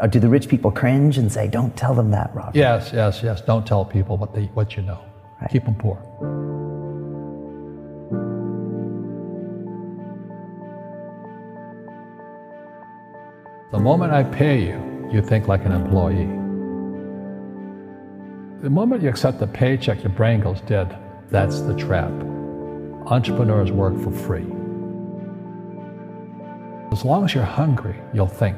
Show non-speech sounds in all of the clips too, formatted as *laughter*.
Or do the rich people cringe and say, don't tell them that, Rob? Yes, yes, yes. Don't tell people what, they, what you know. Right. Keep them poor. The moment I pay you, you think like an employee. The moment you accept the paycheck, your brain goes dead. That's the trap. Entrepreneurs work for free. As long as you're hungry, you'll think.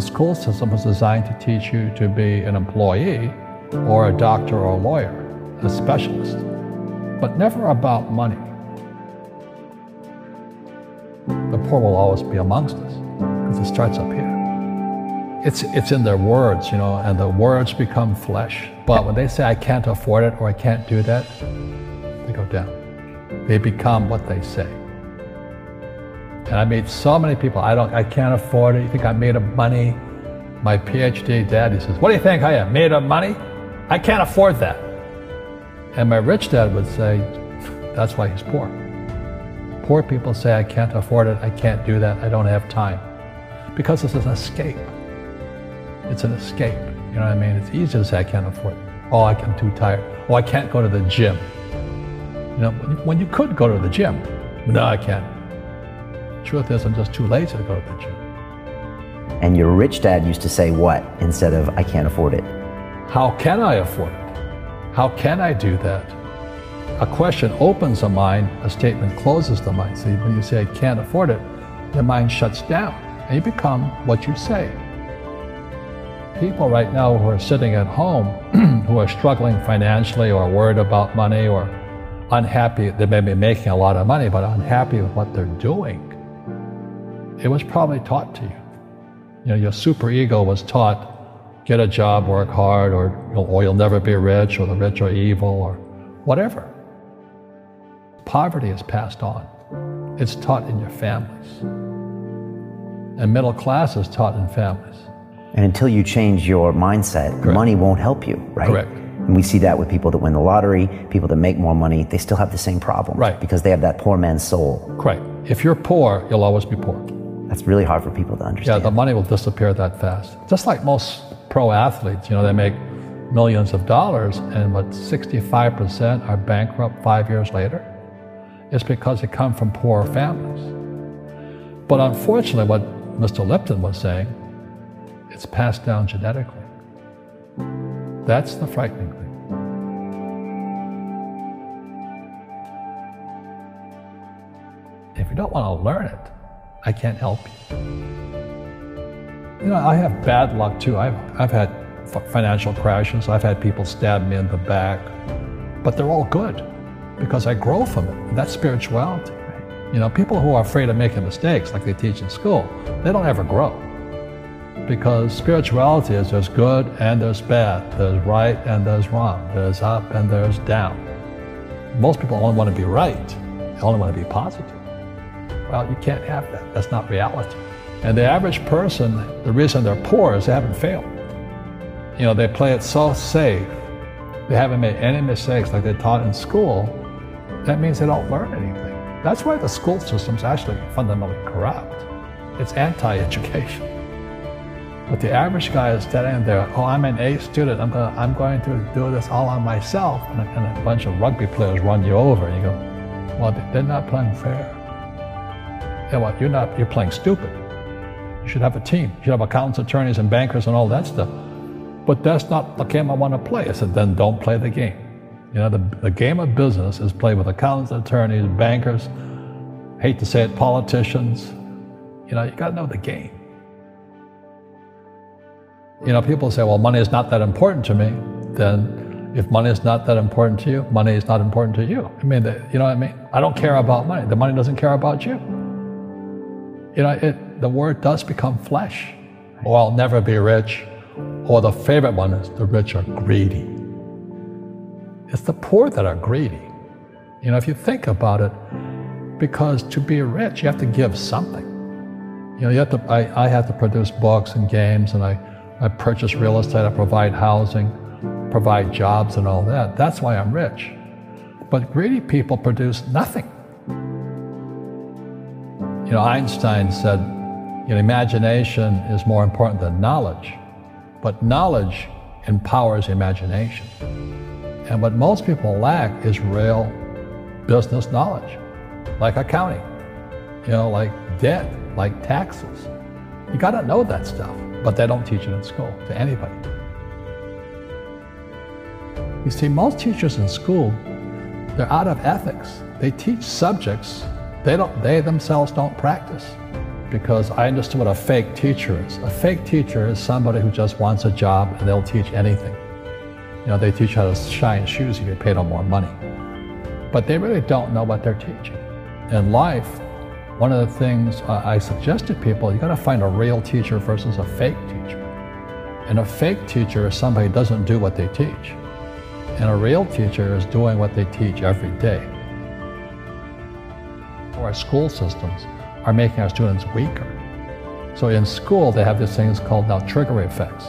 The school system was designed to teach you to be an employee or a doctor or a lawyer, a specialist, but never about money. The poor will always be amongst us because it starts up here. It's, it's in their words, you know, and the words become flesh. But when they say, I can't afford it or I can't do that, they go down. They become what they say. And I meet so many people, I don't, I can't afford it. You think I made of money? My PhD dad, he says, what do you think I am, made of money? I can't afford that. And my rich dad would say, that's why he's poor. Poor people say, I can't afford it, I can't do that, I don't have time. Because it's an escape. It's an escape. You know what I mean? It's easy to say, I can't afford it. Oh, I'm too tired. Oh, I can't go to the gym. You know, when you could go to the gym. No, I can't. Truth is, I'm just too lazy to go to the gym. And your rich dad used to say what instead of, I can't afford it? How can I afford it? How can I do that? A question opens the mind, a statement closes the mind. See, when you say, I can't afford it, your mind shuts down and you become what you say. People right now who are sitting at home, *clears throat* who are struggling financially or worried about money or unhappy, they may be making a lot of money, but unhappy with what they're doing. It was probably taught to you. You know, your super ego was taught, get a job, work hard, or, or you'll never be rich, or the rich are evil, or whatever. Poverty is passed on. It's taught in your families. And middle class is taught in families. And until you change your mindset, Correct. money won't help you, right? Correct. And we see that with people that win the lottery, people that make more money, they still have the same problem. Right. Because they have that poor man's soul. Correct. If you're poor, you'll always be poor. That's really hard for people to understand. Yeah, the money will disappear that fast. Just like most pro athletes, you know, they make millions of dollars and what 65% are bankrupt five years later. It's because they come from poor families. But unfortunately, what Mr. Lipton was saying, it's passed down genetically. That's the frightening thing. If you don't want to learn it, I can't help you. You know, I have bad luck too. I've, I've had financial crashes. I've had people stab me in the back, but they're all good because I grow from it. That's spirituality. You know, people who are afraid of making mistakes, like they teach in school, they don't ever grow. Because spirituality is there's good and there's bad, there's right and there's wrong, there's up and there's down. Most people only want to be right, they only want to be positive. Well, you can't have that. That's not reality. And the average person, the reason they're poor is they haven't failed. You know, they play it so safe. They haven't made any mistakes like they taught in school. That means they don't learn anything. That's why the school system's actually fundamentally corrupt. It's anti-education. But the average guy is standing there, oh, I'm an A student. I'm, gonna, I'm going to do this all on myself. And a, and a bunch of rugby players run you over. And you go, well, they're not playing fair. Yeah, well, you're not, you're playing stupid. You should have a team. You should have accountants, attorneys, and bankers and all that stuff. But that's not the game I want to play. I said, then don't play the game. You know, the, the game of business is played with accountants, attorneys, bankers, hate to say it, politicians. You know, you got to know the game. You know, people say, well, money is not that important to me. Then if money is not that important to you, money is not important to you. I mean, the, you know what I mean? I don't care about money. The money doesn't care about you. You know, it, the word does become flesh. Or I'll never be rich. Or the favorite one is the rich are greedy. It's the poor that are greedy. You know, if you think about it, because to be rich, you have to give something. You know, you have to, I, I have to produce books and games, and I, I purchase real estate, I provide housing, provide jobs and all that. That's why I'm rich. But greedy people produce nothing. You know, Einstein said, you know, imagination is more important than knowledge, but knowledge empowers imagination. And what most people lack is real business knowledge, like accounting, you know, like debt, like taxes. You got to know that stuff, but they don't teach it in school to anybody. You see, most teachers in school, they're out of ethics. They teach subjects they don't they themselves don't practice. Because I understood what a fake teacher is. A fake teacher is somebody who just wants a job and they'll teach anything. You know, they teach how to shine shoes if you pay them more money. But they really don't know what they're teaching. In life, one of the things uh, I suggest to people, you got to find a real teacher versus a fake teacher. And a fake teacher is somebody who doesn't do what they teach. And a real teacher is doing what they teach every day. Our school systems are making our students weaker. So in school, they have these things called now trigger effects.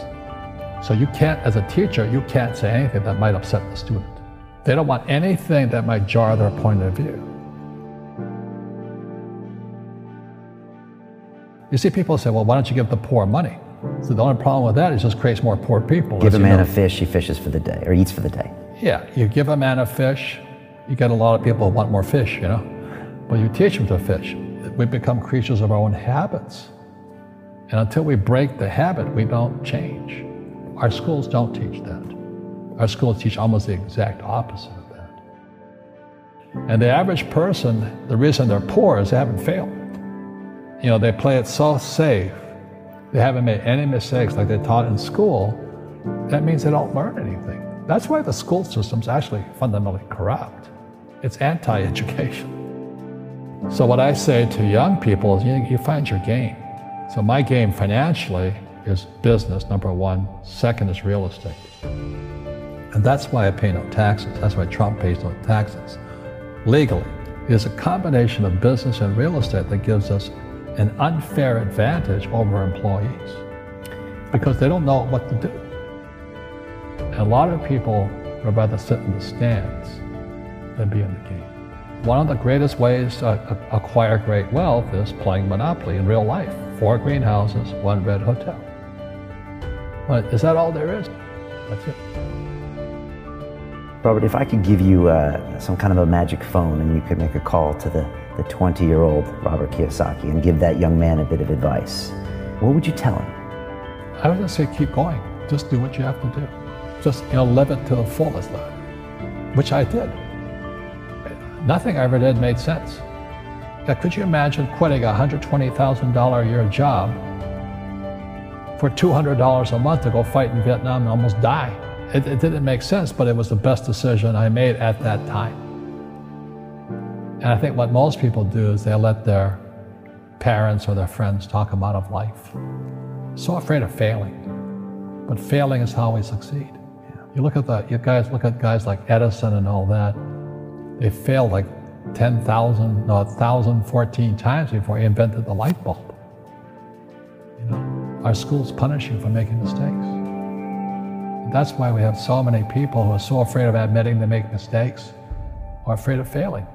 So you can't, as a teacher, you can't say anything that might upset the student. They don't want anything that might jar their point of view. You see people say, well, why don't you give the poor money? So the only problem with that is just creates more poor people. Give a man know. a fish, he fishes for the day, or eats for the day. Yeah, you give a man a fish, you get a lot of people who want more fish, you know. But you teach them to fish. We become creatures of our own habits. And until we break the habit, we don't change. Our schools don't teach that. Our schools teach almost the exact opposite of that. And the average person, the reason they're poor is they haven't failed. You know, they play it so safe. They haven't made any mistakes like they taught in school. That means they don't learn anything. That's why the school system's actually fundamentally corrupt. It's anti-education. So what I say to young people is you, you find your game. So my game financially is business, number one. Second is real estate. And that's why I pay no taxes. That's why Trump pays no taxes. Legally, it is a combination of business and real estate that gives us an unfair advantage over employees because they don't know what to do. A lot of people would rather sit in the stands than be in the game. One of the greatest ways to acquire great wealth is playing Monopoly in real life. Four greenhouses, one red hotel. But is that all there is? That's it. Robert, if I could give you uh, some kind of a magic phone and you could make a call to the, the 20 year old Robert Kiyosaki and give that young man a bit of advice, what would you tell him? I would just say keep going. Just do what you have to do. Just you know, live it to the fullest, life, which I did. Nothing I ever did made sense. Now, could you imagine quitting a $120,000 a year job for $200 a month to go fight in Vietnam and almost die? It, it didn't make sense, but it was the best decision I made at that time. And I think what most people do is they let their parents or their friends talk them out of life. So afraid of failing. But failing is how we succeed. You look at the you guys look at guys like Edison and all that. They failed like 10,000, no, 1,014 times before he invented the light bulb. You know, our schools punish you for making mistakes. That's why we have so many people who are so afraid of admitting they make mistakes or afraid of failing.